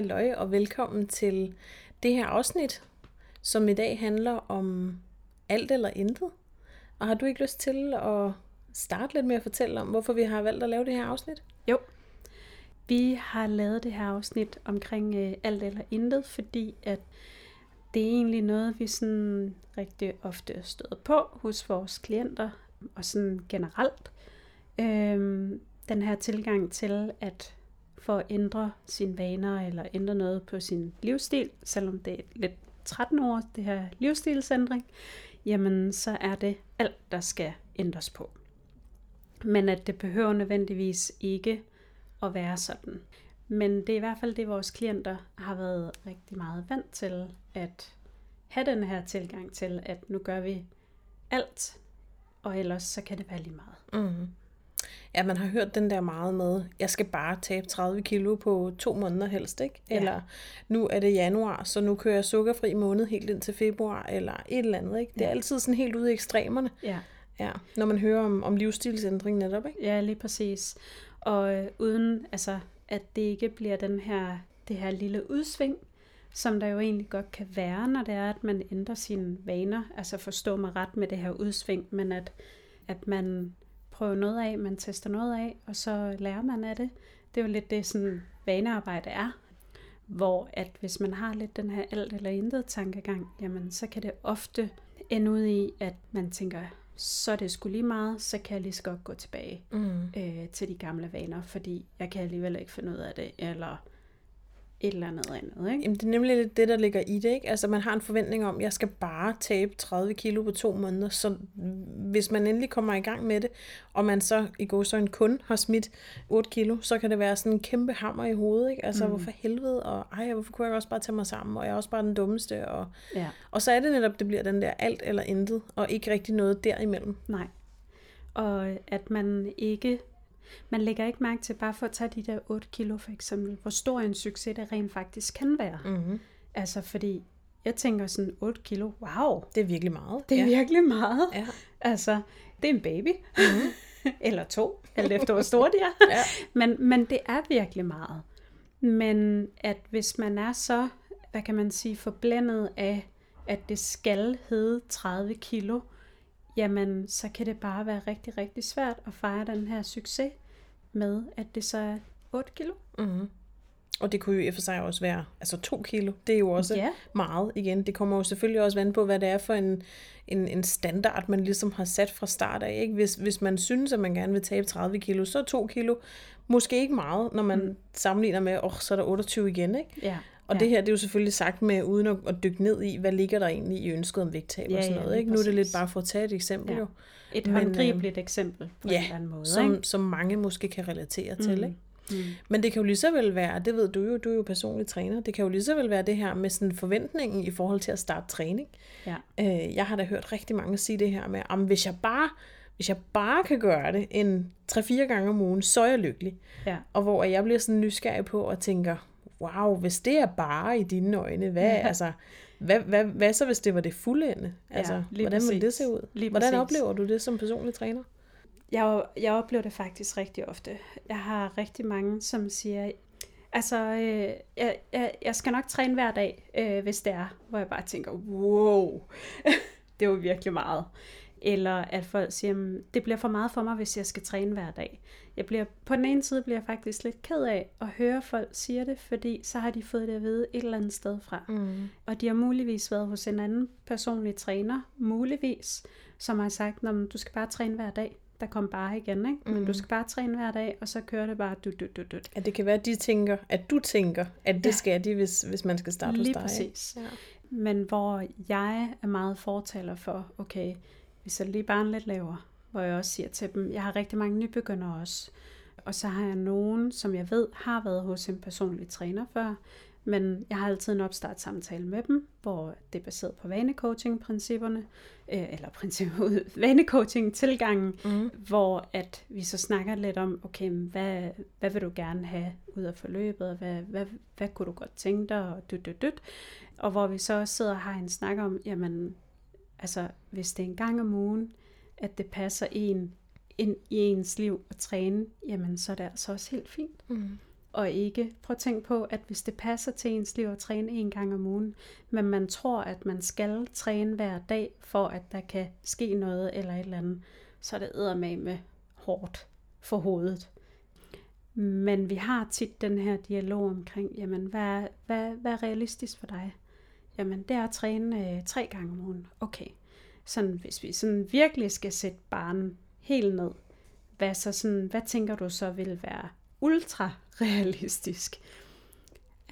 Halløj og velkommen til det her afsnit, som i dag handler om alt eller intet. Og har du ikke lyst til at starte lidt med at fortælle om, hvorfor vi har valgt at lave det her afsnit? Jo. Vi har lavet det her afsnit omkring øh, alt eller intet, fordi at det er egentlig noget, vi sådan rigtig ofte støder på hos vores klienter, og sådan generelt. Øhm, den her tilgang til, at for at ændre sine vaner eller ændre noget på sin livsstil, selvom det er lidt 13 år, det her livsstilsændring, jamen så er det alt, der skal ændres på. Men at det behøver nødvendigvis ikke at være sådan. Men det er i hvert fald det, vores klienter har været rigtig meget vant til, at have den her tilgang til, at nu gør vi alt, og ellers så kan det være lige meget. Mm. Ja, man har hørt den der meget med, jeg skal bare tabe 30 kilo på to måneder helst, ikke? Ja. Eller nu er det januar, så nu kører jeg sukkerfri måned helt ind til februar, eller et eller andet, ikke? Det er Ja. altid sådan helt ude i ekstremerne, Ja, ja, når man hører om, om livsstilsændring netop, ikke? ja lige præcis. Og øh, uden altså, at det ikke bliver den her, det her lille udsving, som der jo egentlig godt kan være, når det er, at man ændrer sine vaner. Altså forstå mig ret med det her udsving, men at, at man prøver noget af, man tester noget af, og så lærer man af det. Det er jo lidt det, sådan vanearbejde er. Hvor at hvis man har lidt den her alt eller intet tankegang, jamen så kan det ofte ende ud i, at man tænker, så er det sgu lige meget, så kan jeg lige så godt gå tilbage Mm. øh, til de gamle vaner, fordi jeg kan alligevel ikke finde ud af det, eller et eller andet andet, ikke? Jamen, det er nemlig lidt det, der ligger i det, ikke? Altså, man har en forventning om, at jeg skal bare tabe 30 kilo på to måneder, så hvis man endelig kommer i gang med det, og man så i går så en kun har smidt 8 kilo, så kan det være sådan en kæmpe hammer i hovedet, ikke? Altså, mm. hvorfor helvede, og ej, hvorfor kunne jeg også bare tage mig sammen, og jeg er også bare den dummeste, og, Ja, og så er det netop, det bliver den der alt eller intet, og ikke rigtig noget derimellem. nej. Og at man ikke, man lægger ikke mærke til, bare for at tage de der 8 kilo for eksempel, hvor stor en succes det rent faktisk kan være. Mm-hmm. Altså fordi, jeg tænker sådan 8 kilo, wow, Det er virkelig meget. det er ja. virkelig meget. Ja. Altså, det er en baby. Mm-hmm. Eller to, alt efter hvor store de er. Ja. Men, men det er virkelig meget. Men at hvis man er så, hvad kan man sige, forblændet af, at det skal hedde 30 kilo, jamen så kan det bare være rigtig, rigtig svært at fejre den her succes med, at det så er 8 kilo. Mm-hmm. Og det kunne jo i og for sig også være, altså to kilo, det er jo også Ja. meget igen. Det kommer jo selvfølgelig også vand på, hvad det er for en, en, en standard, man ligesom har sat fra start af. Ikke? Hvis, hvis man synes, at man gerne vil tabe 30 kilo, så er 2 kilo måske ikke meget, når man mm. sammenligner med, åh, oh, så er der 28 igen. Ikke? Ja. Og ja. det her, det er jo selvfølgelig sagt med, uden at, at dykke ned i, hvad ligger der egentlig i ønsket om vægttab og Ja, sådan ja, noget. Ikke? Nu er det lidt bare for at tage et eksempel, Ja. jo, Et Men, øh, håndgribeligt eksempel på ja, en eller anden måde. som, som mange måske kan relatere til. Mm. Ikke? Mm. Men det kan jo lige så vel være, det ved du jo, du er jo personlig træner, det kan jo lige så vel være det her med sådan forventningen i forhold til at starte træning. Ja. Øh, jeg har da hørt rigtig mange sige det her med, om hvis jeg bare, hvis jeg bare kan gøre det en 3-4 gange om ugen, så er jeg lykkelig. Ja. Og hvor jeg bliver sådan nysgerrig på og tænker, wow, hvis det er bare i dine øjne, hvad, Ja. altså, hvad, hvad, hvad så hvis det var det fuldende? Altså, lige hvordan vil det præcis. se ud? Lige hvordan præcis. oplever du det som personlig træner? Jeg, jeg oplever det faktisk rigtig ofte. Jeg har rigtig mange, som siger, altså, øh, jeg, jeg, jeg skal nok træne hver dag, øh, hvis det er, hvor jeg bare tænker, wow, det er jo virkelig meget. Eller at folk siger, "Mm, det bliver for meget for mig, hvis jeg skal træne hver dag. Jeg bliver, på den ene side bliver jeg faktisk lidt ked af at høre folk sige det, fordi så har de fået det at vide et eller andet sted fra. Mm. Og de har muligvis været hos en anden personlig træner, muligvis, som har sagt, "Nå, men du skal bare træne hver dag. Der kom bare igen, ikke? Men Mhm. du skal bare træne hver dag, og så kører det bare du, du, du, du. At det kan være, at de tænker, at du tænker, at det Ja. skal de, hvis, hvis man skal starte Lige hos dig. ikke? præcis. Ja. Men hvor jeg er meget fortaler for, okay, vi sætter lige barn lidt lavere, hvor jeg også siger til dem, jeg har rigtig mange nybegyndere også. Og så har jeg nogen, som jeg ved har været hos en personlig træner før, men jeg har altid en opstartssamtale med dem, hvor det er baseret på vanecoaching-principperne, øh, eller princippet, vanecoaching-tilgangen, Mm. hvor at vi så snakker lidt om, okay, hvad, hvad vil du gerne have ud af forløbet, og hvad, hvad, hvad kunne du godt tænke dig, og dyt, dyt, dyt. Og hvor vi så sidder og har en snak om, jamen, altså, hvis det er en gang om ugen, at det passer en ind i ens liv at træne, jamen, så er det altså også helt fint. Mm og ikke. Prøv at tænke på, at hvis det passer til ens liv at træne en gang om ugen, men man tror, at man skal træne hver dag, for at der kan ske noget eller et eller andet, så er det med hårdt for hovedet. Men vi har tit den her dialog omkring, jamen, hvad, hvad, hvad er realistisk for dig? Jamen, det er at træne øh, tre gange om ugen. Okay. Sådan, hvis vi sådan virkelig skal sætte barnen helt ned, hvad, så sådan, hvad tænker du så vil være ultra realistisk?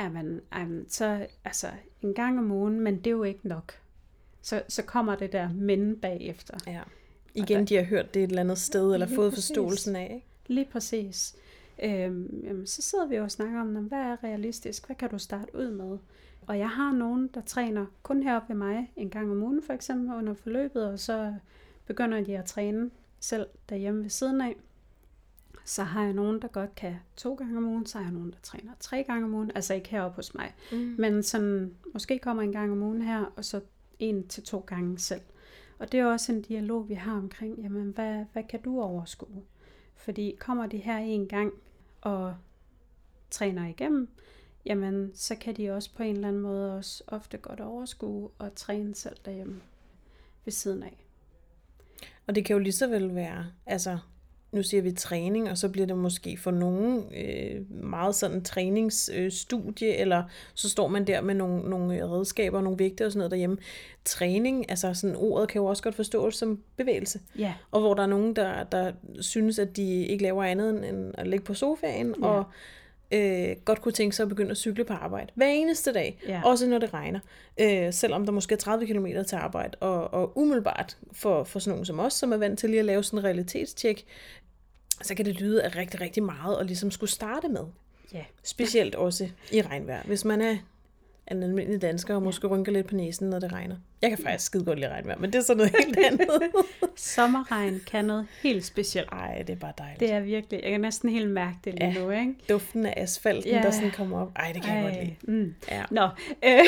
Jamen, jamen, så altså en gang om ugen, men det er jo ikke nok. Så, så kommer det der men bagefter. Ja. Igen, der, de har hørt det et eller andet sted, eller fået præcis. forståelsen af. Ikke? Lige præcis. Øhm, jamen, så sidder vi jo og snakker om, hvad er realistisk? Hvad kan du starte ud med? Og jeg har nogen, der træner kun heroppe ved mig en gang om ugen, for eksempel under forløbet, og så begynder de at træne selv derhjemme ved siden af. Så har jeg nogen, der godt kan to gange om ugen, så har jeg nogen, der træner tre gange om ugen, altså ikke heroppe hos mig. Mm. Men sådan, måske kommer en gang om ugen her, og så en til to gange selv. Og det er også en dialog, vi har omkring, jamen hvad, hvad kan du overskue? Fordi kommer de her en gang og træner igennem, jamen så kan de også på en eller anden måde også ofte godt overskue og træne selv derhjemme ved siden af. Og det kan jo lige så vel være, altså nu siger vi træning, og så bliver det måske for nogen øh, meget sådan træningsstudie, øh, eller så står man der med nogle, nogle redskaber, nogle vægte og sådan noget derhjemme. Træning, altså sådan ordet kan jo også godt forstås som bevægelse. Ja. Og hvor der er nogen, der, der synes, at de ikke laver andet end at ligge på sofaen, ja. og øh, godt kunne tænke sig at begynde at cykle på arbejde. Hver eneste dag, ja. også når det regner. Øh, selvom der måske er 30 km til arbejde. Og, og umiddelbart for, for sådan nogen som os, som er vant til lige at lave sådan en realitetstjek, så kan det lyde af rigtig, rigtig meget at ligesom skulle starte med. Ja. Specielt også i regnvejr. Hvis man er en almindelig dansker og måske rynker lidt på næsen, når det regner. Jeg kan faktisk skide godt lide regnvejr, men det er sådan noget helt andet. Sommerregn kan noget helt specielt. Ej, det er bare dejligt. Det er virkelig, jeg kan næsten helt mærke det lige ja, nu, ikke? duften af asfalten, ja. der sådan kommer op. Ej, det kan Ej. jeg godt lide. Mm. Ja. Nå, øh,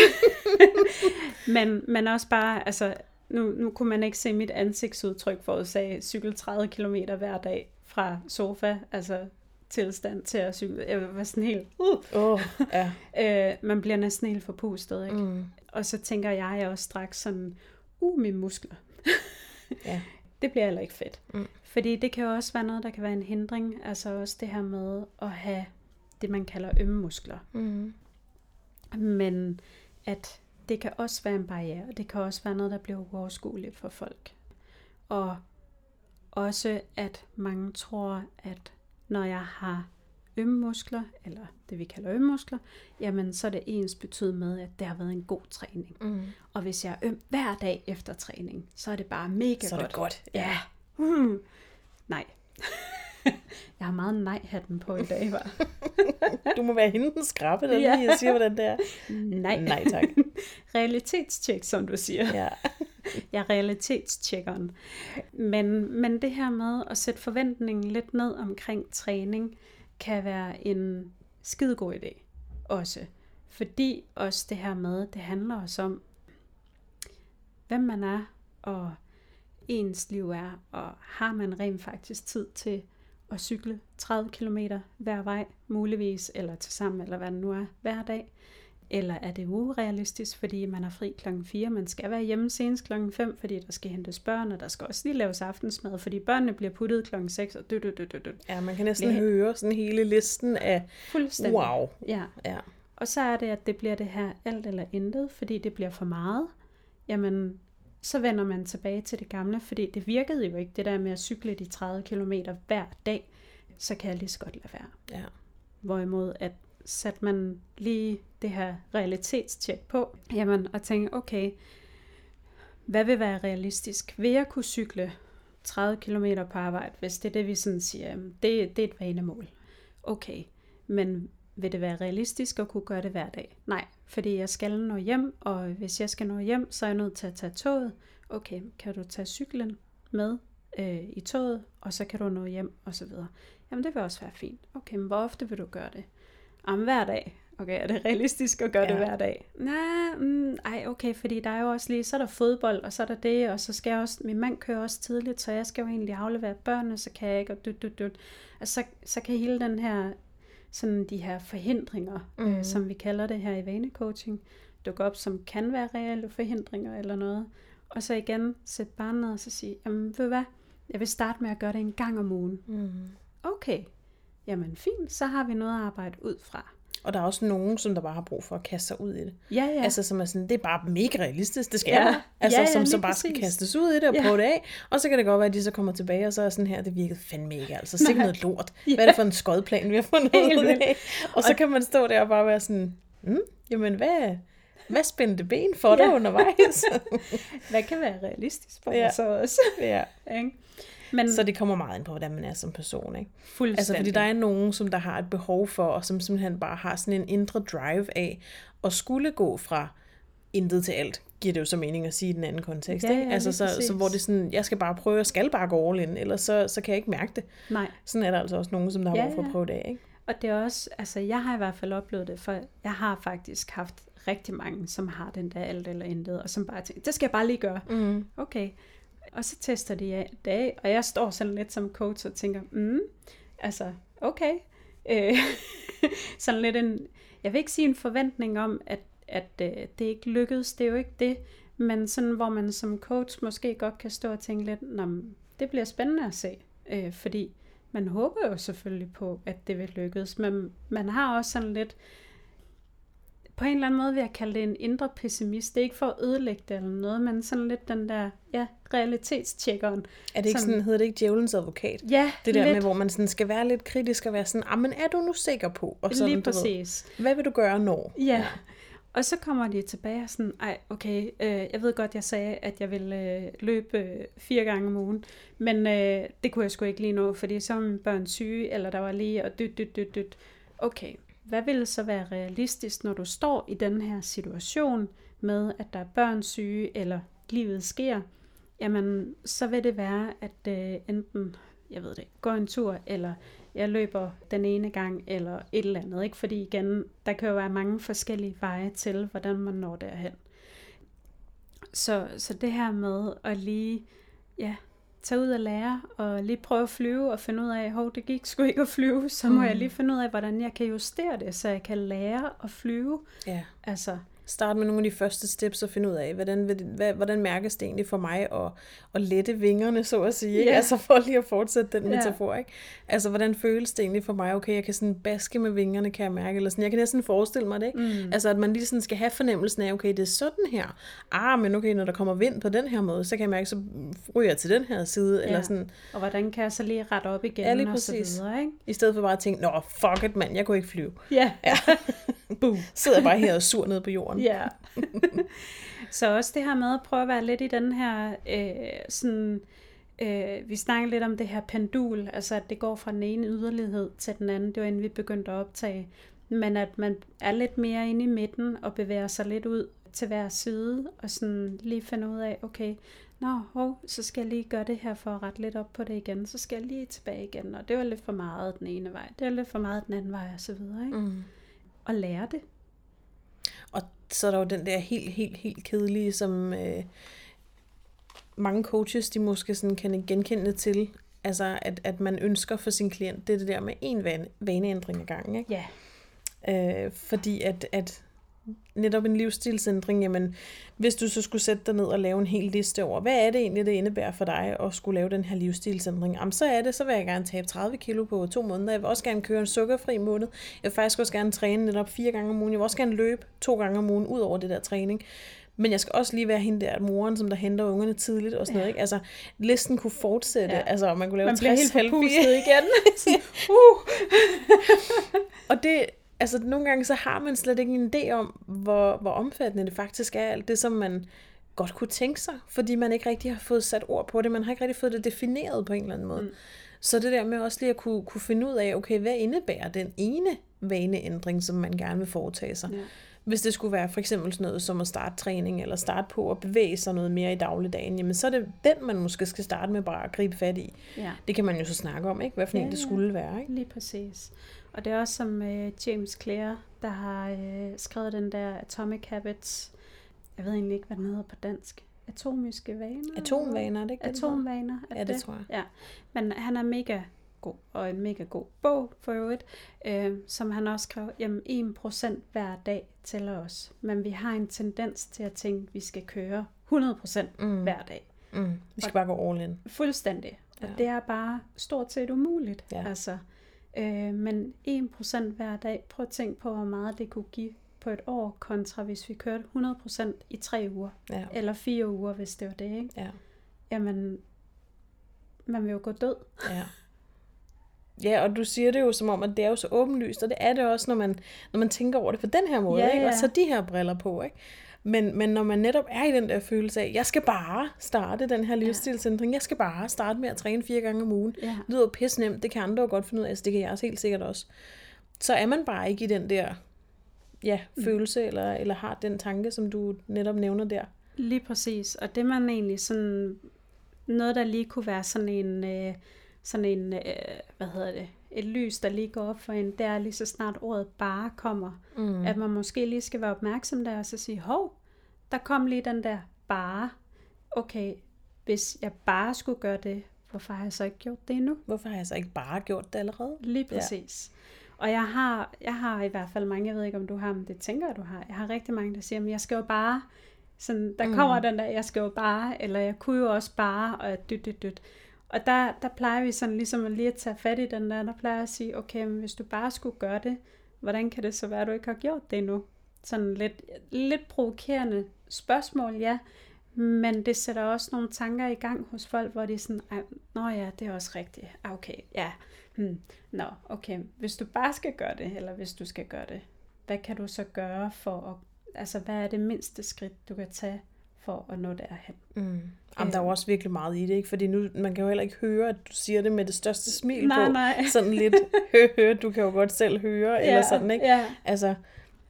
men, men også bare, altså, nu, nu kunne man ikke se mit ansigtsudtryk, for at sige cykel 30 km hver dag fra sofa, altså tilstand til at cykle. Jeg var sådan helt... Uh. Oh, ja. øh, man bliver næsten helt forpustet, ikke? Mm. Og så tænker jeg også straks sådan, uh, mine muskler. ja. Det bliver heller ikke fedt. Mm. Fordi det kan jo også være noget, der kan være en hindring. Altså også det her med at have det, man kalder ømme muskler. Mm. Men at det kan også være en barriere. Det kan også være noget, der bliver uoverskueligt for folk. Og også, at mange tror, at når jeg har ømme muskler, eller det vi kalder ømme muskler, jamen så er det ens betydet med, at det har været en god træning. Mm. Og hvis jeg er øm hver dag efter træning, så er det bare mega godt. Så er det godt. Ja. Mm. Nej. jeg har meget nej-hatten på i dag, var. du må være hende den skrabe, der ja. lige siger, hvordan det er. Nej. Nej, tak. Realitetstjek, som du siger. Ja. jeg er realitetstjekkeren. Men, men det her med at sætte forventningen lidt ned omkring træning, kan være en skidegod idé også. Fordi også det her med, det handler også om, hvem man er, og ens liv er, og har man rent faktisk tid til at cykle 30 km hver vej, muligvis, eller til sammen, eller hvad det nu er, hver dag. Eller er det urealistisk, fordi man er fri klokken 4, man skal være hjemme senest klokken 5, fordi der skal hentes børn, og der skal også lige laves aftensmad, fordi børnene bliver puttet klokken 6, og død, død, død, død. Ja, man kan næsten det, høre sådan hele listen af wow. Ja. ja. Og så er det, at det bliver det her alt eller intet, fordi det bliver for meget. Jamen, så vender man tilbage til det gamle, fordi det virkede jo ikke, det der med at cykle de 30 km hver dag, så kan jeg lige så godt lade være. Ja. Hvorimod, at satte man lige det her realitetstjek på, jamen, og tænke, okay, hvad vil være realistisk? Vil jeg kunne cykle 30 km på arbejde, hvis det er det, vi sådan siger, det, det er et vanemål. Okay, men vil det være realistisk at kunne gøre det hver dag? Nej, fordi jeg skal nå hjem, og hvis jeg skal nå hjem, så er jeg nødt til at tage toget. Okay, kan du tage cyklen med øh, i toget, og så kan du nå hjem, og så videre. Jamen det vil også være fint. Okay, men hvor ofte vil du gøre det? Om hver dag. Okay, er det realistisk at gøre ja. det hver dag? Nej, mm, ej, okay, fordi der er jo også lige, så er der fodbold, og så er der det, og så skal jeg også, min mand kører også tidligt, så jeg skal jo egentlig aflevere børnene, så kan jeg ikke, og dut, dut, dut. Altså, så, så kan hele den her sådan de her forhindringer, mm. øh, som vi kalder det her i vanecoaching, dukker op, som kan være reelle forhindringer eller noget. Og så igen sætte barnet ned og så sige, jamen ved du hvad, jeg vil starte med at gøre det en gang om ugen. Mm. Okay, jamen fint, så har vi noget at arbejde ud fra. Og der er også nogen, som der bare har brug for at kaste sig ud i det. Ja, ja. Altså, som er sådan, det er bare mega realistisk, det skal Ja. Altså, Ja, ja, som så bare skal præcis. kastes ud i det og Ja. prøve det af. Og så kan det godt være, at de så kommer tilbage, og så er sådan her, det virkede fandme ikke. Altså, sikkert noget lort. Ja. Hvad er det for en skodplan, vi har fundet Helt ud af? Og så kan man stå der og bare være sådan, mm, jamen hvad, hvad spændte ben for dig Ja. undervejs? Hvad kan være realistisk for Ja. ja. så også? ja. Ikke? Men Så det kommer meget ind på, hvordan man er som person, ikke? fuldstændig. Altså, fordi der er nogen, som der har et behov for, og som simpelthen bare har sådan en indre drive af, at skulle gå fra intet til alt, giver det jo så mening at sige i den anden kontekst. Ja, ikke? ja, altså, lige så, så hvor det er sådan, jeg skal bare prøve, jeg skal bare gå all in, ellers så, så kan jeg ikke mærke det. Nej, Sådan er der altså også nogen, som der har Ja, brug for at prøve det af, ikke? og det er også, altså jeg har i hvert fald oplevet det, for jeg har faktisk haft rigtig mange, som har den der alt eller intet, og som bare tænker, det skal jeg bare lige gøre. Mm. Okay. Og så tester de af det af, og jeg står sådan lidt som coach og tænker, mm, altså, okay. Øh, sådan lidt en, jeg vil ikke sige en forventning om, at, at øh, det ikke lykkedes, det er jo ikke det, men sådan, hvor man som coach måske godt kan stå og tænke lidt, Nå, det bliver spændende at se, øh, fordi man håber jo selvfølgelig på, at det vil lykkes, men man har også sådan lidt, på en eller anden måde vil jeg kalde det en indre pessimist. Det er ikke for at ødelægge det eller noget, men sådan lidt den der, ja, realitetstjekkeren. Er det ikke Sådan- sådan, hedder det ikke djævelens advokat? Ja, Det der lidt, med, hvor man sådan skal være lidt kritisk og være sådan, ah, men er du nu sikker på? Og sådan, lige du ved, præcis. hvad vil du gøre når? Ja. Og så kommer de tilbage og sådan, ej, okay, øh, jeg ved godt, jeg sagde, at jeg ville øh, løbe øh, fire gange om ugen, men øh, det kunne jeg sgu ikke lige nå, fordi så var mine børn syge, eller der var lige, og dyt, dyt, dyt, dyt. Okay, hvad vil så være realistisk, når du står i den her situation med, at der er børn syge, eller livet sker? Jamen, så vil det være, at øh, enten, jeg ved det, går en tur, eller jeg løber den ene gang, eller et eller andet. Ikke? Fordi igen, der kan jo være mange forskellige veje til, hvordan man når derhen. Så, så det her med at lige ja, tage ud og lære, og lige prøve at flyve, og finde ud af, hov, det gik sgu ikke at flyve, så må Mm. jeg lige finde ud af, hvordan jeg kan justere det, så jeg kan lære at flyve. Ja. Altså, Start med nogle af de første steps og finde ud af, hvordan, vil det, hvad, hvordan mærkes det egentlig for mig at, at lette vingerne, så at sige. Ikke? Ja. Altså for lige at fortsætte den metafor. Ikke? Altså hvordan føles det egentlig for mig? Okay, jeg kan sådan baske med vingerne, kan jeg mærke. Eller sådan. Jeg kan næsten forestille mig det. Ikke? mm. Altså at man lige sådan skal have fornemmelsen af, okay, det er sådan her. Ah, men okay, når der kommer vind på den her måde, så kan jeg mærke, så ryger jeg til den her side. Ja. Eller sådan, og hvordan kan jeg så lige rette op igen, Ja, lige og så præcis. videre, ikke? i stedet for bare at tænke, nå, fuck it, mand, jeg kunne ikke flyve. Ja. Ja. Boom. Sidder bare her og sur nede på jorden. Ja. så også det her med at prøve at være lidt i den her, øh, sådan, øh, vi snakker lidt om det her pendul, altså at det går fra den ene yderlighed til den anden, det var inden vi begyndte at optage, men at man er lidt mere inde i midten og bevæger sig lidt ud til hver side, og sådan lige finde ud af, okay, nå, hov, så skal jeg lige gøre det her for at rette lidt op på det igen, så skal jeg lige tilbage igen, og det var lidt for meget den ene vej, det var lidt for meget den anden vej, og så videre, ikke? Mm. Og lære det. Og så er der jo den der helt, helt, helt kedelige, som øh, mange coaches, de måske sådan kan genkende til, altså at, at man ønsker for sin klient, det er det der med en vane, vaneændring ad gangen, ikke? Ja. Øh, fordi at, at netop en livsstilsændring, jamen, hvis du så skulle sætte dig ned og lave en hel liste over, hvad er det egentlig, det indebærer for dig at skulle lave den her livsstilsændring? Jamen, så er det, så vil jeg gerne tabe 30 kilo på to måneder. Jeg vil også gerne køre en sukkerfri måned. Jeg vil faktisk også gerne træne netop fire gange om ugen. Jeg vil også gerne løbe to gange om ugen, ud over det der træning. Men jeg skal også lige være hende der moren, som der henter ungerne tidligt og sådan Ja. noget. Ikke? Altså, listen kunne fortsætte. Ja. Altså, man kunne lave Man bliver 60 helt igen. Uh. Og det, altså nogle gange så har man slet ikke en idé om, hvor, hvor omfattende det faktisk er, alt det som man godt kunne tænke sig, fordi man ikke rigtig har fået sat ord på det, man har ikke rigtig fået det defineret på en eller anden måde. Mm. Så det der med også lige at kunne, kunne finde ud af, okay, hvad indebærer den ene vaneændring, som man gerne vil foretage sig? Ja. Hvis det skulle være for eksempel sådan noget som at starte træning, eller starte på at bevæge sig noget mere i dagligdagen, jamen så er det den, man måske skal starte med bare at gribe fat i. ja, Det kan man jo så snakke om, ikke? Hvad for Ja, en det skulle være, ikke? lige præcis. Og det er også som øh, James Clear, der har øh, skrevet den der Atomic Habits. Jeg ved egentlig ikke, hvad den hedder på dansk. Atomiske vaner? Atomvaner, er det ikke det? Atomvaner. er Ja, det tror jeg. Ja, men han er mega god, og en mega god bog for øvrigt, øh, som han også skrev, jamen 1% hver dag tæller os. Men vi har en tendens til at tænke, at vi skal køre 100% mm. hver dag. Mm. Vi skal bare gå all in. Fuldstændig. Og ja. det er bare stort set umuligt. Ja. Altså, øh, men 1% hver dag, prøv at tænke på, hvor meget det kunne give på et år, kontra hvis vi kørte 100% i tre uger. Ja. Eller fire uger, hvis det var det. Ikke? Ja. Jamen, man vil jo gå død. Ja. Ja, og du siger det jo som om, at det er jo så åbenlyst, og det er det også, når man, når man tænker over det på den her måde, ja, ikke? og så de her briller på. Ikke? Men, men når man netop er i den der følelse af, jeg skal bare starte den her livsstilsændring, jeg skal bare starte med at træne fire gange om ugen, ja. det lyder pisse nemt, det kan andre jo godt finde ud af, altså det kan jeg også helt sikkert også. Så er man bare ikke i den der ja, mm. følelse, eller, eller har den tanke, som du netop nævner der. Lige præcis, og det man egentlig sådan, noget der lige kunne være sådan en, øh, sådan en, øh, hvad hedder det, et lys, der lige går op for en, det er lige så snart ordet bare kommer. Mm. At man måske lige skal være opmærksom der, og så sige, hov, der kom lige den der bare. Okay, hvis jeg bare skulle gøre det, hvorfor har jeg så ikke gjort det endnu? Hvorfor har jeg så ikke bare gjort det allerede? Lige præcis. Ja. Og jeg har, jeg har i hvert fald mange, jeg ved ikke om du har, men det tænker jeg, du har. Jeg har rigtig mange, der siger, at jeg skal jo bare, sådan, der mm. kommer den der, jeg skal jo bare, eller jeg kunne jo også bare, og dyt, dyt, dyt. Og der, der plejer vi sådan ligesom lige at tage fat i den der, der plejer jeg at sige, okay, men hvis du bare skulle gøre det, hvordan kan det så være, at du ikke har gjort det endnu? Sådan lidt, lidt provokerende spørgsmål, ja, men det sætter også nogle tanker i gang hos folk, hvor de er sådan, nå ja, det er også rigtigt, ah, okay, ja, hmm, nå, okay, hvis du bare skal gøre det, eller hvis du skal gøre det, hvad kan du så gøre for at, altså hvad er det mindste skridt, du kan tage for at nå derhen? Mm. Jamen, der er jo også virkelig meget i det, ikke? Fordi nu, man kan jo heller ikke høre, at du siger det med det største smil nej, på. Nej. Sådan lidt, hø, hø, du kan jo godt selv høre, ja, eller sådan, ikke? Ja. Altså,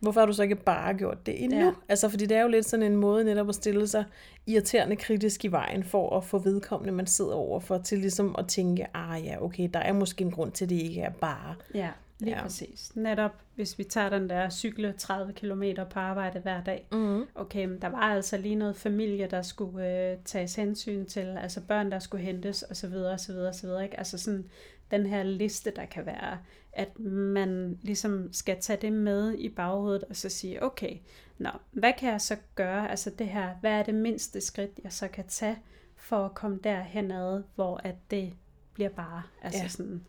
hvorfor har du så ikke bare gjort det endnu? Ja. Altså, fordi det er jo lidt sådan en måde netop at stille sig irriterende kritisk i vejen, for at få vedkommende, man sidder overfor, til ligesom at tænke, ah ja, okay, der er måske en grund til, at det ikke er bare. Ja. Lige ja. præcis. Netop hvis vi tager den der cykle 30 km på arbejde hver dag. Mm. Okay, men der var altså lige noget familie, der skulle øh, tages hensyn til, altså børn, der skulle hentes osv. osv. osv. Ikke? Altså sådan den her liste, der kan være, at man ligesom skal tage det med i baghovedet og så sige, okay, nå, hvad kan jeg så gøre? Altså det her, hvad er det mindste skridt, jeg så kan tage for at komme derhen ad, hvor at det bliver bare, altså ja. sådan...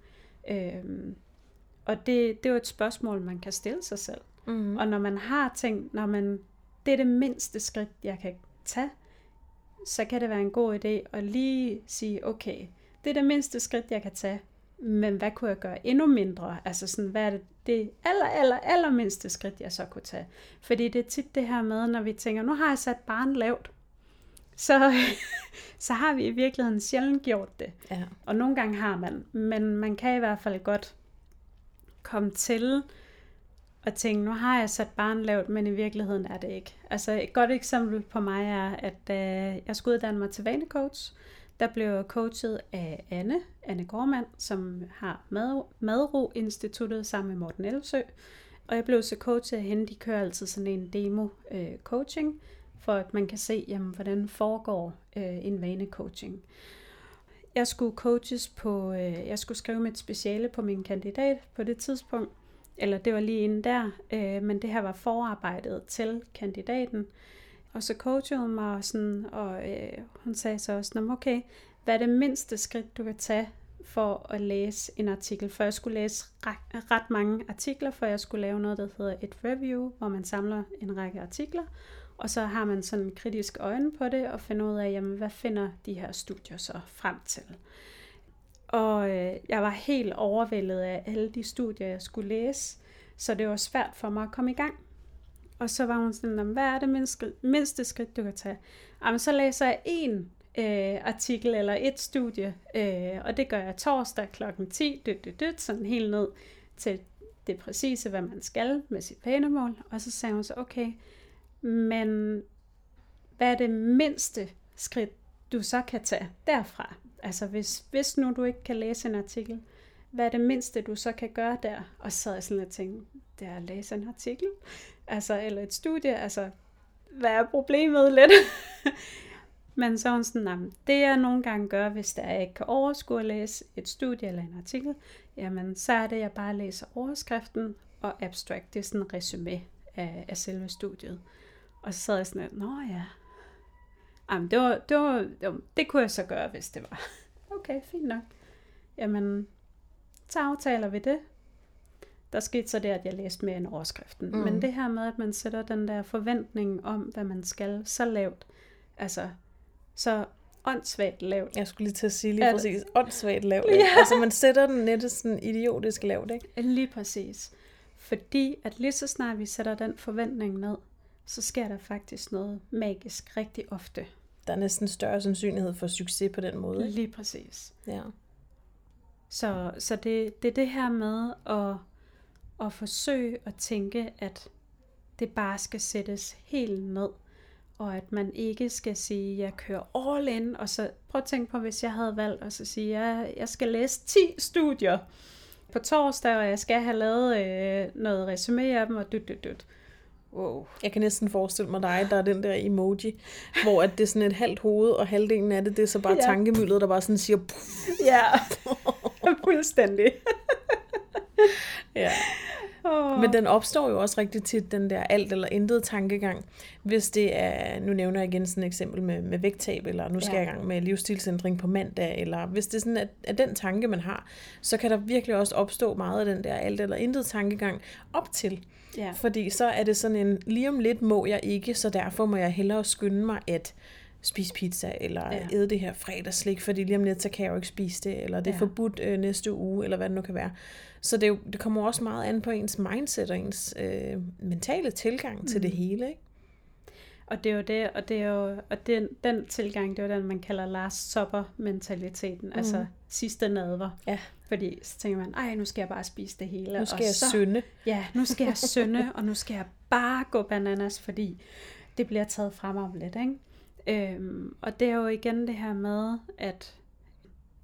Øh, og det, det er jo et spørgsmål, man kan stille sig selv. Mm-hmm. Og når man har tænkt, når man, det er det mindste skridt, jeg kan tage, så kan det være en god idé at lige sige, okay, det er det mindste skridt, jeg kan tage, men hvad kunne jeg gøre endnu mindre? Altså sådan, hvad er det, det aller, aller, aller mindste skridt, jeg så kunne tage? Fordi det er tit det her med, når vi tænker, nu har jeg sat barn lavt, så, så har vi i virkeligheden sjældent gjort det. Ja. Og nogle gange har man, men man kan i hvert fald godt komme til at tænke, nu har jeg sat barn lavt, men i virkeligheden er det ikke. Altså et godt eksempel på mig er, at da jeg skulle uddanne mig til vanecoach. Der blev jeg coachet af Anne, Anne Gormand, som har Mad, Madro Instituttet sammen med Morten Elsø. Og jeg blev så coachet af hende. De kører altid sådan en demo øh, coaching, for at man kan se, jamen, hvordan foregår øh, en vanecoaching jeg skulle coaches på, øh, jeg skulle skrive mit speciale på min kandidat på det tidspunkt, eller det var lige inden der, øh, men det her var forarbejdet til kandidaten. Og så coachede hun mig, og, sådan, og øh, hun sagde så også, okay, hvad er det mindste skridt, du kan tage for at læse en artikel? For jeg skulle læse ret, ret mange artikler, for jeg skulle lave noget, der hedder et review, hvor man samler en række artikler. Og så har man sådan en kritisk øjne på det, og finder ud af, jamen, hvad finder de her studier så frem til. Og øh, jeg var helt overvældet af alle de studier, jeg skulle læse, så det var svært for mig at komme i gang. Og så var hun sådan, hvad er det mindste, mindste skridt, du kan tage? Jamen, så læser jeg en øh, artikel eller et studie, øh, og det gør jeg torsdag kl. 10, dyt, dyt, dyt, sådan helt ned til det præcise, hvad man skal med sit pænemål. Og så sagde hun så, okay, men hvad er det mindste skridt, du så kan tage derfra? Altså hvis, hvis nu du ikke kan læse en artikel, hvad er det mindste, du så kan gøre der? Og så sad jeg sådan og tænkte, det er at læse en artikel, altså, eller et studie, altså, hvad er problemet lidt? Men så hun sådan, jamen, det jeg nogle gange gør, hvis der jeg ikke kan overskue at læse et studie eller en artikel, jamen så er det, jeg bare læser overskriften og abstract. Det er sådan en resume af, af selve studiet. Og så sad jeg sådan, nå ja, jamen, det, var, det, var, var, det kunne jeg så gøre, hvis det var. Okay, fint nok. Jamen, så aftaler vi det. Der skete så det, at jeg læste mere end overskriften. Mm. Men det her med, at man sætter den der forventning om, hvad man skal, så lavt, altså så åndssvagt lavt. Jeg skulle lige til at sige lige det- præcis, åndssvagt lavt. Ja. Altså man sætter den net sådan idiotisk lavt, ikke? Lige præcis. Fordi at lige så snart vi sætter den forventning ned, så sker der faktisk noget magisk rigtig ofte. Der er næsten større sandsynlighed for succes på den måde, ikke? Lige præcis. Ja. Så, så det, det er det her med at, at forsøge at tænke, at det bare skal sættes helt ned. Og at man ikke skal sige, at jeg kører all in. Og så prøv at tænke på, hvis jeg havde valgt at så sige, at jeg, jeg skal læse 10 studier på torsdag, og jeg skal have lavet øh, noget resume af dem, og dyt, dyt, dyt. Wow. Jeg kan næsten forestille mig dig, der er den der emoji, hvor at det er sådan et halvt hoved, og halvdelen af det, det er så bare Ja. tankemyldet, der bare sådan siger, puff. Ja, fuldstændig. Ja. Oh. Men den opstår jo også rigtig tit, den der alt eller intet tankegang. Hvis det er, nu nævner jeg igen sådan et eksempel med, med vægttab, eller nu skal ja. jeg i gang med livsstilsændring på mandag, eller hvis det er sådan, at, at den tanke, man har, så kan der virkelig også opstå meget af den der alt eller intet tankegang op til. Ja. Fordi så er det sådan en, lige om lidt må jeg ikke, så derfor må jeg hellere skynde mig at spise pizza, eller Ja. æde det her fredagslik, fordi lige om lidt, så kan jeg jo ikke spise det, eller det er Ja. forbudt øh, næste uge, eller hvad det nu kan være. Så det, jo, det kommer også meget an på ens mindset og ens øh, mentale tilgang mm. til det hele, ikke? Og det er jo det, og det er jo, og den, den tilgang, det er jo den, man kalder last supper mentaliteten, mm. altså sidste nadver. Ja. Fordi så tænker man, ej, nu skal jeg bare spise det hele. Nu skal og jeg så, synde. Ja, nu skal jeg synde, og nu skal jeg bare gå bananas, fordi det bliver taget frem om lidt, ikke? Øhm, og det er jo igen det her med, at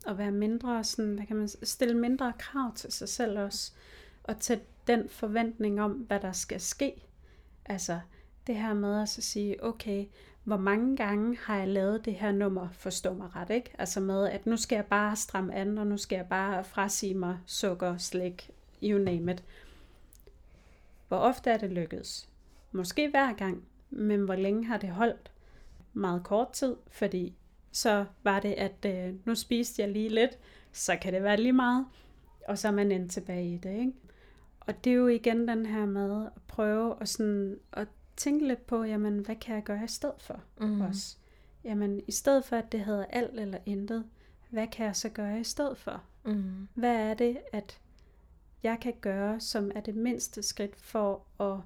at være mindre sådan, hvad kan man stille mindre krav til sig selv også, og til den forventning om, hvad der skal ske. Altså det her med at så sige, okay, hvor mange gange har jeg lavet det her nummer, forstå mig ret, ikke? Altså med, at nu skal jeg bare stramme an, og nu skal jeg bare frasige mig sukker, slik, you name it. Hvor ofte er det lykkedes? Måske hver gang, men hvor længe har det holdt? Meget kort tid, fordi så var det, at øh, nu spiste jeg lige lidt, så kan det være lige meget, og så er man endt tilbage i det, ikke? Og det er jo igen den her med at prøve at, sådan, at tænke lidt på, jamen, hvad kan jeg gøre i stedet for Mm. også? Jamen, i stedet for, at det hedder alt eller intet, hvad kan jeg så gøre i stedet for? Mm. Hvad er det, at jeg kan gøre, som er det mindste skridt for at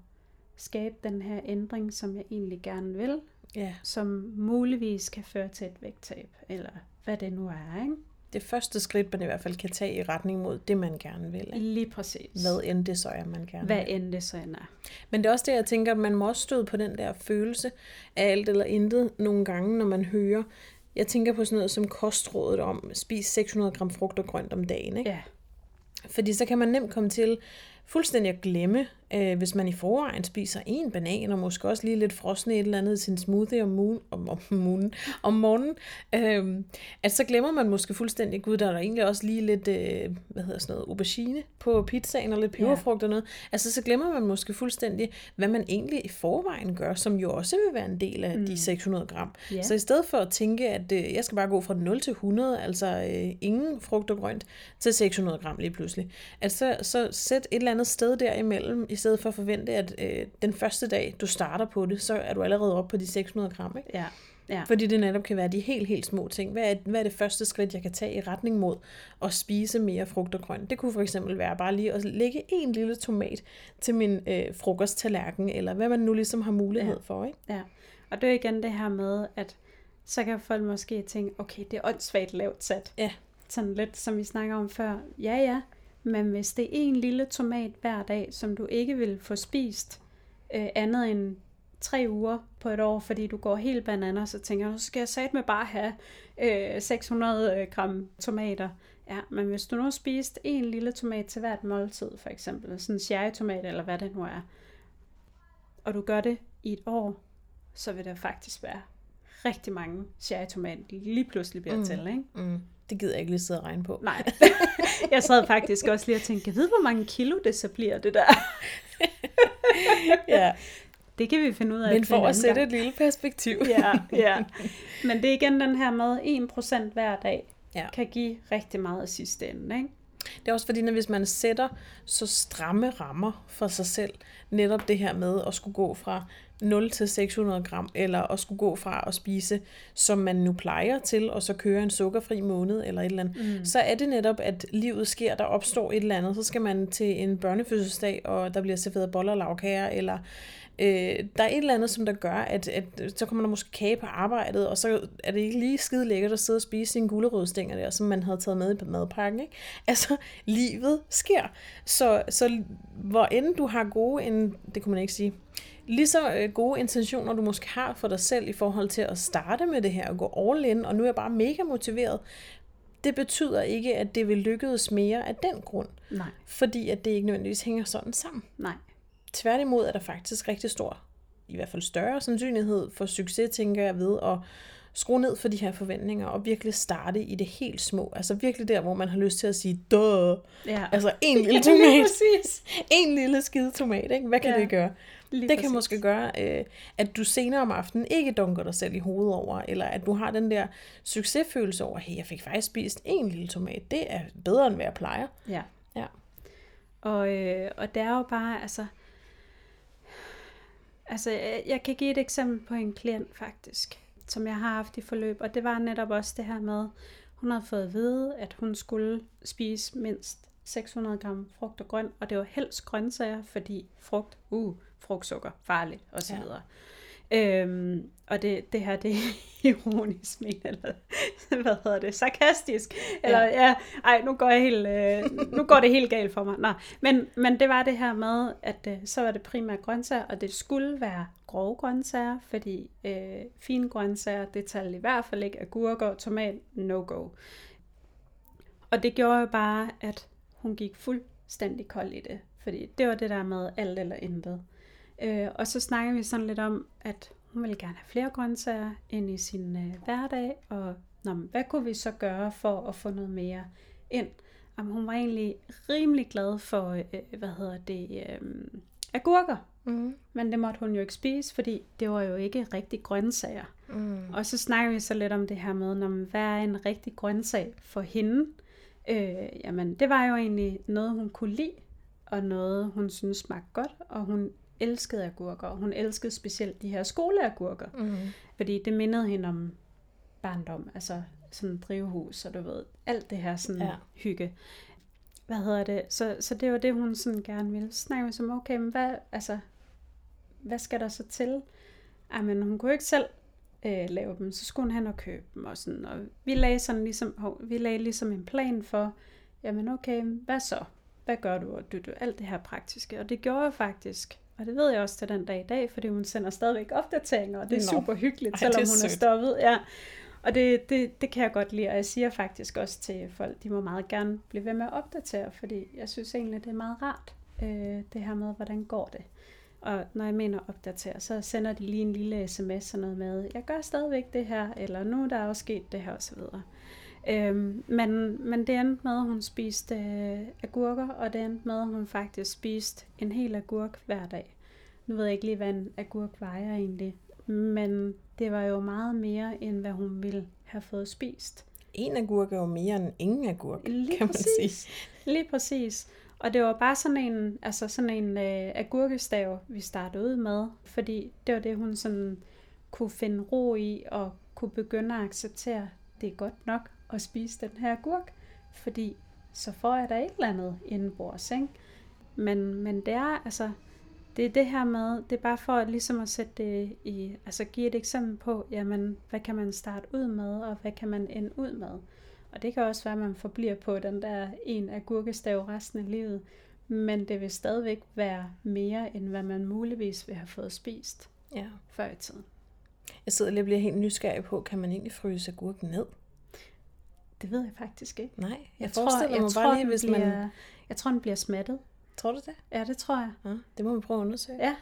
skabe den her ændring, som jeg egentlig gerne vil, Ja, som muligvis kan føre til et vægttab, eller hvad det nu er, ikke? Det første skridt, man i hvert fald kan tage i retning mod det, man gerne vil. Ikke? Lige præcis. Hvad end det så er, man gerne Hvad vil. end det så end er. Men det er også det, jeg tænker, at man må også støde på den der følelse af alt eller intet nogle gange, når man hører. Jeg tænker på sådan noget som kostrådet om, spis 600 gram frugt og grønt om dagen. Ikke? Ja, Fordi så kan man nemt komme til fuldstændig at glemme, øh, hvis man i forvejen spiser en banan, og måske også lige lidt frosne et eller andet i sin smoothie om, moon, om, om, moon, om morgenen, øh, at så glemmer man måske fuldstændig, gud, der er der egentlig også lige lidt, øh, hvad hedder sådan noget, aubergine på pizzaen, og lidt peberfrugt og noget. Altså, så glemmer man måske fuldstændig, hvad man egentlig i forvejen gør, som jo også vil være en del af mm. de 600 gram. Ja. Så i stedet for at tænke, at øh, jeg skal bare gå fra 0 til 100, altså øh, ingen frugt og grønt, til 600 gram lige pludselig. At så, så sæt et eller andet sted derimellem, i stedet for at forvente, at øh, den første dag, du starter på det, så er du allerede oppe på de 600 gram. Ikke? ja, ja. Fordi det netop kan være de helt, helt små ting. Hvad er, hvad er det første skridt, jeg kan tage i retning mod at spise mere frugt og grønt? Det kunne for eksempel være bare lige at lægge en lille tomat til min øh, frokosttallerken, eller hvad man nu ligesom har mulighed Ja. for. Ikke? Ja, og det er igen det her med, at så kan folk måske tænke, okay, det er åndssvagt lavt sat. Ja. Sådan lidt, som vi snakker om før. Ja, ja, men hvis det er en lille tomat hver dag, som du ikke vil få spist øh, andet end tre uger på et år, fordi du går helt bananer, så tænker du, så skal jeg sat med bare have øh, 600 øh, gram tomater. Ja, men hvis du nu har spist en lille tomat til hvert måltid, for eksempel, sådan en cherrytomat eller hvad det nu er, og du gør det i et år, så vil det faktisk være rigtig mange cherrytomater lige pludselig bliver mm. til, ikke? Mm. Det gider jeg ikke lige sidde og regne på. Nej. Jeg sad faktisk også lige og tænkte, jeg ved, hvor mange kilo det så bliver, det der. ja. Det kan vi finde ud af. Men for at sætte gang. et lille perspektiv. ja, ja. Men det er igen den her med, 1% hver dag Ja. kan give rigtig meget i sidste ende, ikke? Det er også fordi, at hvis man sætter så stramme rammer for sig selv, netop det her med at skulle gå fra 0 til 600 gram, eller at skulle gå fra at spise, som man nu plejer til, og så køre en sukkerfri måned, eller et eller andet, mm. så er det netop, at livet sker, der opstår et eller andet. Så skal man til en børnefødselsdag, og der bliver serveret boller og lavkager, eller øh, der er et eller andet, som der gør, at, at så kommer der måske kage på arbejdet, og så er det ikke lige skide lækkert at sidde og spise sine gulerødstænger der, som man havde taget med i madpakken. Ikke? Altså, livet sker. Så, så hvor end du har gode, en, det kunne man ikke sige, lige så øh, gode intentioner, du måske har for dig selv i forhold til at starte med det her og gå all in, og nu er jeg bare mega motiveret, det betyder ikke, at det vil lykkes mere af den grund. Nej, Fordi at det ikke nødvendigvis hænger sådan sammen. nej. Tværtimod er der faktisk rigtig stor, i hvert fald større sandsynlighed for succes, tænker jeg, ved at skrue ned for de her forventninger og virkelig starte i det helt små. Altså virkelig der, hvor man har lyst til at sige, duh, Ja, altså en lille tomat, præcis. en lille skide tomat, ikke? Hvad kan Ja, det gøre? Lige Det kan præcis. måske gøre, øh, at du senere om aftenen ikke dunker dig selv i hovedet over, eller at du har den der succesfølelse over, hey, jeg fik faktisk spist en lille tomat. Det er bedre, end hvad jeg plejer. Ja. Ja. Og, øh, og det er jo bare, altså... Altså, jeg- jeg kan give et eksempel på en klient faktisk, som jeg har haft i forløb, og det var netop også det her med, hun havde fået at vide, at hun skulle spise mindst 600 gram frugt og grønt, og det var helst grøntsager, fordi frugt, uh, frugtsukker, farligt, og så Ja. videre. Øhm, og det, det her, det er ironisk men, eller hvad hedder det, sarkastisk, eller ja, ja ej, nu går, jeg helt, øh, nu går det helt galt for mig. Nå, men, men det var det her med, at øh, så var det primært grøntsager, og det skulle være grove grøntsager, fordi øh, fine grøntsager, det talte i hvert fald ikke agurker, tomat, no go. Og det gjorde jo bare, at hun gik fuldstændig kold i det, fordi det var det der med alt eller intet. Øh, og så snakker vi sådan lidt om, at hun ville gerne have flere grøntsager ind i sin øh, hverdag, og nå, men hvad kunne vi så gøre for at få noget mere ind? Jamen, hun var egentlig rimelig glad for, øh, hvad hedder det, øh, agurker. Mm. Men det måtte hun jo ikke spise, fordi det var jo ikke rigtig grøntsager. Mm. Og så snakker vi så lidt om det her med, når man, hvad er en rigtig grøntsag for hende? Øh, jamen, det var jo egentlig noget, hun kunne lide, og noget, hun synes smagte godt, og hun elskede agurker, og hun elskede specielt de her skoleagurker, Mm. fordi det mindede hende om barndom, altså sådan drivhus, og du ved, alt det her sådan Ja. hygge. Hvad hedder det? Så, så det var det, hun sådan gerne ville. Så snakker vi som, okay, men hvad, altså, hvad skal der så til? Ej, men hun kunne ikke selv øh, lave dem, så skulle hun hen og købe dem og sådan. Og vi lagde sådan ligesom, hov, vi lagde ligesom en plan for, jamen okay, hvad så? Hvad gør du? Og du, du, alt det her praktiske. Og det gjorde jeg faktisk. Og det ved jeg også til den dag i dag, fordi hun sender stadigvæk opdateringer, og det er Nå. super hyggeligt, Ej, selvom det er hun er sødt. stoppet. Ja. Og det, det, det kan jeg godt lide, og jeg siger faktisk også til folk, de må meget gerne blive ved med at opdatere, fordi jeg synes egentlig, det er meget rart, øh, det her med, hvordan går det. Og når jeg mener opdatere, så sender de lige en lille sms og noget med, jeg gør stadigvæk det her, eller nu er der også sket det her osv. Øhm, men, men det endte med, at hun spiste øh, agurker, og det endte med, at hun faktisk spiste en hel agurk hver dag. Nu ved jeg ikke lige, hvad en agurk vejer egentlig, men det var jo meget mere, end hvad hun ville have fået spist. En agurk er jo mere end ingen agurk, Lige kan man præcis. sige. Lige præcis. Og det var bare sådan en, altså sådan en øh, agurkestav, vi startede ud med, fordi det var det, hun sådan kunne finde ro i og kunne begynde at acceptere, det er godt nok at spise den her agurk, fordi så får jeg da et eller andet indenbords, ikke? Men, men det er altså, det er det her med, det er bare for at, ligesom at sætte det i, altså give et eksempel på, jamen, hvad kan man starte ud med, og hvad kan man ende ud med. Og det kan også være, at man forbliver på den der en agurkestav resten af livet, men det vil stadigvæk være mere, end hvad man muligvis vil have fået spist Ja. før i tiden. Jeg sidder lige og bliver helt nysgerrig på, kan man egentlig fryse agurken ned? Det ved jeg faktisk ikke. Nej, jeg, jeg forestiller mig tror, bare lige, hvis bliver, man... Jeg tror, den bliver smattet. Tror du det? Ja, det tror jeg. Ja, det må vi prøve at undersøge. Ja.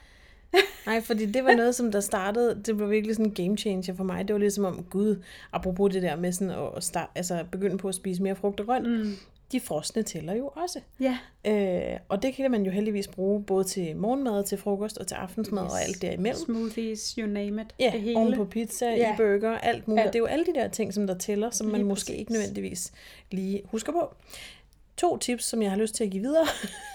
Nej, fordi det var noget, som der startede, det var virkelig sådan en game changer for mig. Det var ligesom om, gud, apropos det der med sådan at start, altså begynde på at spise mere frugt og grønt, mm. De frosne tæller jo også. Ja. Øh, og det kan man jo heldigvis bruge både til morgenmad, til frokost og til aftensmad yes. og alt derimellem. Smoothies, you name it. Ja, det hele. oven på pizza, Ja. i burger, alt muligt. Alt. Det er jo alle de der ting, som der tæller, som man Lige måske præcis. ikke nødvendigvis lige husker på. To tips, som jeg har lyst til at give videre.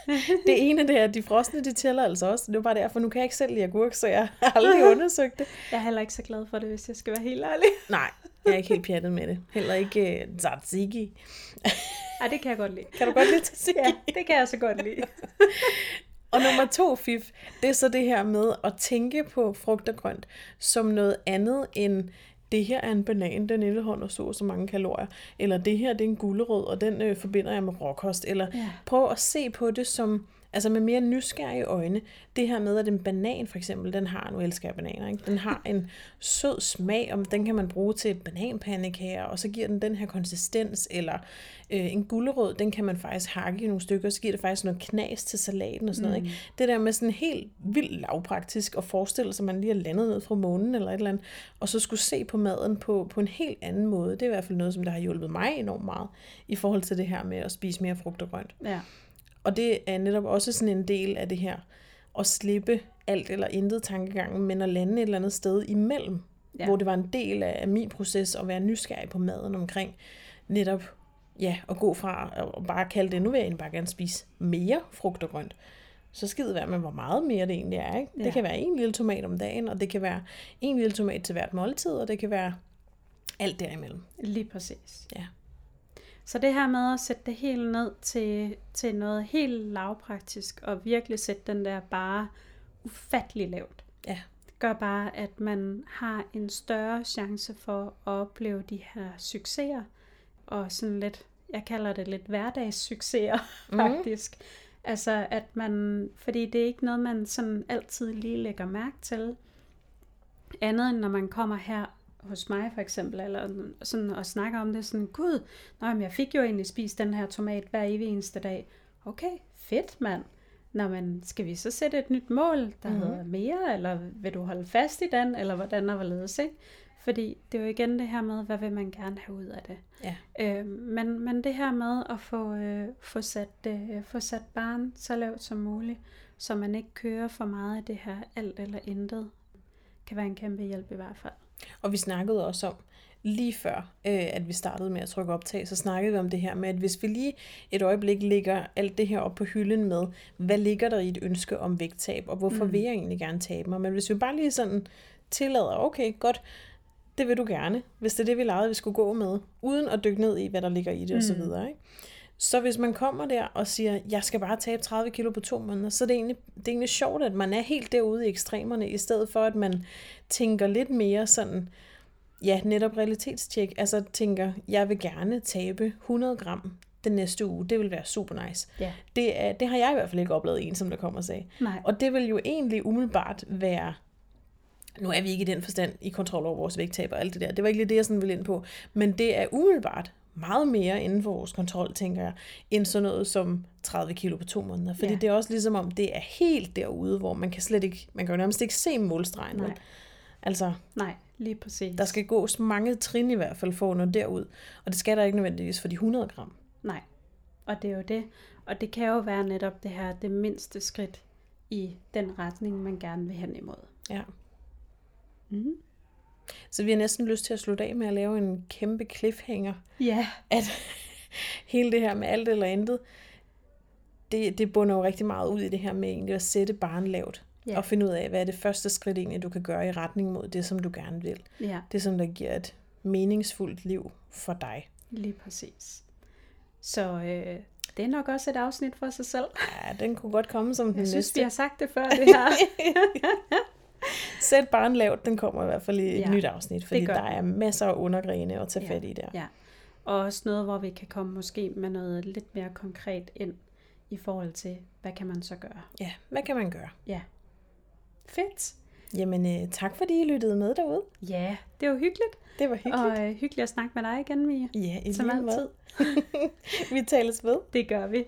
det ene det er, at de frosne, de tæller altså også. Det var bare derfor, nu kan jeg ikke selv lide agurk, så jeg har aldrig undersøgt det. Jeg er heller ikke så glad for det, hvis jeg skal være helt ærlig. Nej, jeg er ikke helt pjattet med det. Heller ikke uh, tzatziki. Ej, det kan jeg godt lide. Kan du godt lide tzatziki? Ja, det kan jeg så godt lide. Og nummer to fif, det er så det her med at tænke på frugt og grønt som noget andet end det her er en banan, den indeholder så og så mange kalorier, eller det her det er en gulerod, og den øh, forbinder jeg med råkost, eller Ja. prøv at se på det som, altså med mere nysgerrige øjne, det her med, at en banan for eksempel, den har, nu elsker jeg bananer, ikke? den har en sød smag, og den kan man bruge til bananpandekager, og så giver den den her konsistens, eller øh, en gulerod, den kan man faktisk hakke i nogle stykker, så giver det faktisk noget knas til salaten og sådan noget. Ikke? Det der med sådan helt vildt lavpraktisk at forestille sig, at man lige er landet ned fra månen eller et eller andet, og så skulle se på maden på, på en helt anden måde. Det er i hvert fald noget, som der har hjulpet mig enormt meget i forhold til det her med at spise mere frugt og grønt. Ja. Og det er netop også sådan en del af det her, at slippe alt eller intet tankegangen, men at lande et eller andet sted imellem, Ja. hvor det var en del af, min proces at være nysgerrig på maden omkring netop ja, at gå fra at bare kalde det, nu vil jeg egentlig bare gerne spise mere frugt og grønt. Så skide være med, hvor meget mere det egentlig er. Ikke? Ja. Det kan være en lille tomat om dagen, og det kan være en lille tomat til hvert måltid, og det kan være alt derimellem. Lige præcis. Ja. Så det her med at sætte det helt ned til, til noget helt lavpraktisk, og virkelig sætte den der bare ufattelig lavt, Ja. gør bare, at man har en større chance for at opleve de her succeser, og sådan lidt, jeg kalder det lidt hverdagssucceser, Mhm. faktisk. Altså, at man, fordi det er ikke noget, man sådan altid lige lægger mærke til, andet end når man kommer her hos mig for eksempel, eller sådan og snakker om det, sådan, gud, nå, men jeg fik jo egentlig spist den her tomat hver evig eneste dag. Okay, fedt mand. Nå, men skal vi så sætte et nyt mål, der Mhm. mm-hmm. hedder mere, eller vil du holde fast i den, eller hvordan og hvorledes, ikke? Fordi det er jo igen det her med, hvad vil man gerne have ud af det. Ja. Øh, men, men det her med at få, øh, få, sat, øh, få sat barn så lavt som muligt, så man ikke kører for meget af det her alt eller intet, kan være en kæmpe hjælp i hvert fald. Og vi snakkede også om, lige før, øh, at vi startede med at trykke optag, så snakkede vi om det her med, at hvis vi lige et øjeblik lægger alt det her op på hylden med, hvad ligger der i et ønske om vægttab, og hvorfor mm. vil jeg egentlig gerne tabe mig? Men hvis vi bare lige sådan tillader, okay, godt, det vil du gerne, hvis det er det, vi legede, vi skulle gå med, uden at dykke ned i, hvad der ligger i det mm. osv., ikke? Så hvis man kommer der og siger, jeg skal bare tabe 30 kilo på to måneder, så er det egentlig, det er egentlig sjovt, at man er helt derude i ekstremerne, i stedet for at man tænker lidt mere sådan, ja, netop realitetstjek. Altså tænker, jeg vil gerne tabe 100 gram den næste uge. Det vil være super nice. Ja. Det, er, det har jeg i hvert fald ikke oplevet en, som der kommer og sagde. Nej. Og det vil jo egentlig umiddelbart være nu er vi ikke i den forstand i kontrol over vores vægttab og alt det der. Det var ikke lige det, jeg sådan ville ind på. Men det er umiddelbart meget mere inden for vores kontrol, tænker jeg, end sådan noget som 30 kilo på to måneder. Fordi Ja. det er også ligesom om, det er helt derude, hvor man kan slet ikke, man kan jo nærmest ikke se målstregen. Nej. Altså, Nej, lige præcis. der skal gås mange trin i hvert fald for at nå derud. Og det skal der ikke nødvendigvis for de 100 gram. Nej, og det er jo det. Og det kan jo være netop det her, det mindste skridt i den retning, man gerne vil hen imod. Ja. Mm. Så vi har næsten lyst til at slutte af med at lave en kæmpe cliffhanger. Ja, At hele det her med alt eller intet, det, det bunder jo rigtig meget ud i det her med egentlig at sætte barn lavt. Ja. Og finde ud af, hvad er det første skridt egentlig, du kan gøre i retning mod det, som du gerne vil. ja, Det, som der giver et meningsfuldt liv for dig. lige præcis. Så øh, det er nok også et afsnit for sig selv. Ja, den kunne godt komme som den Jeg synes, næste. vi har sagt det før, det her. Sæt barn lavt, den kommer i hvert fald i et Ja, nyt afsnit, fordi der er masser af undergrene at tage Ja. fat i der. ja. Og også noget, hvor vi kan komme måske med noget lidt mere konkret ind i forhold til, hvad kan man så gøre? ja, hvad kan man gøre? Ja. Fedt. Jamen, øh, tak fordi I lyttede med derude. Ja, det var hyggeligt. Det var hyggeligt. Og øh, hyggeligt at snakke med dig igen, Mia. ja, i Som altid. vi tales ved. Det gør vi.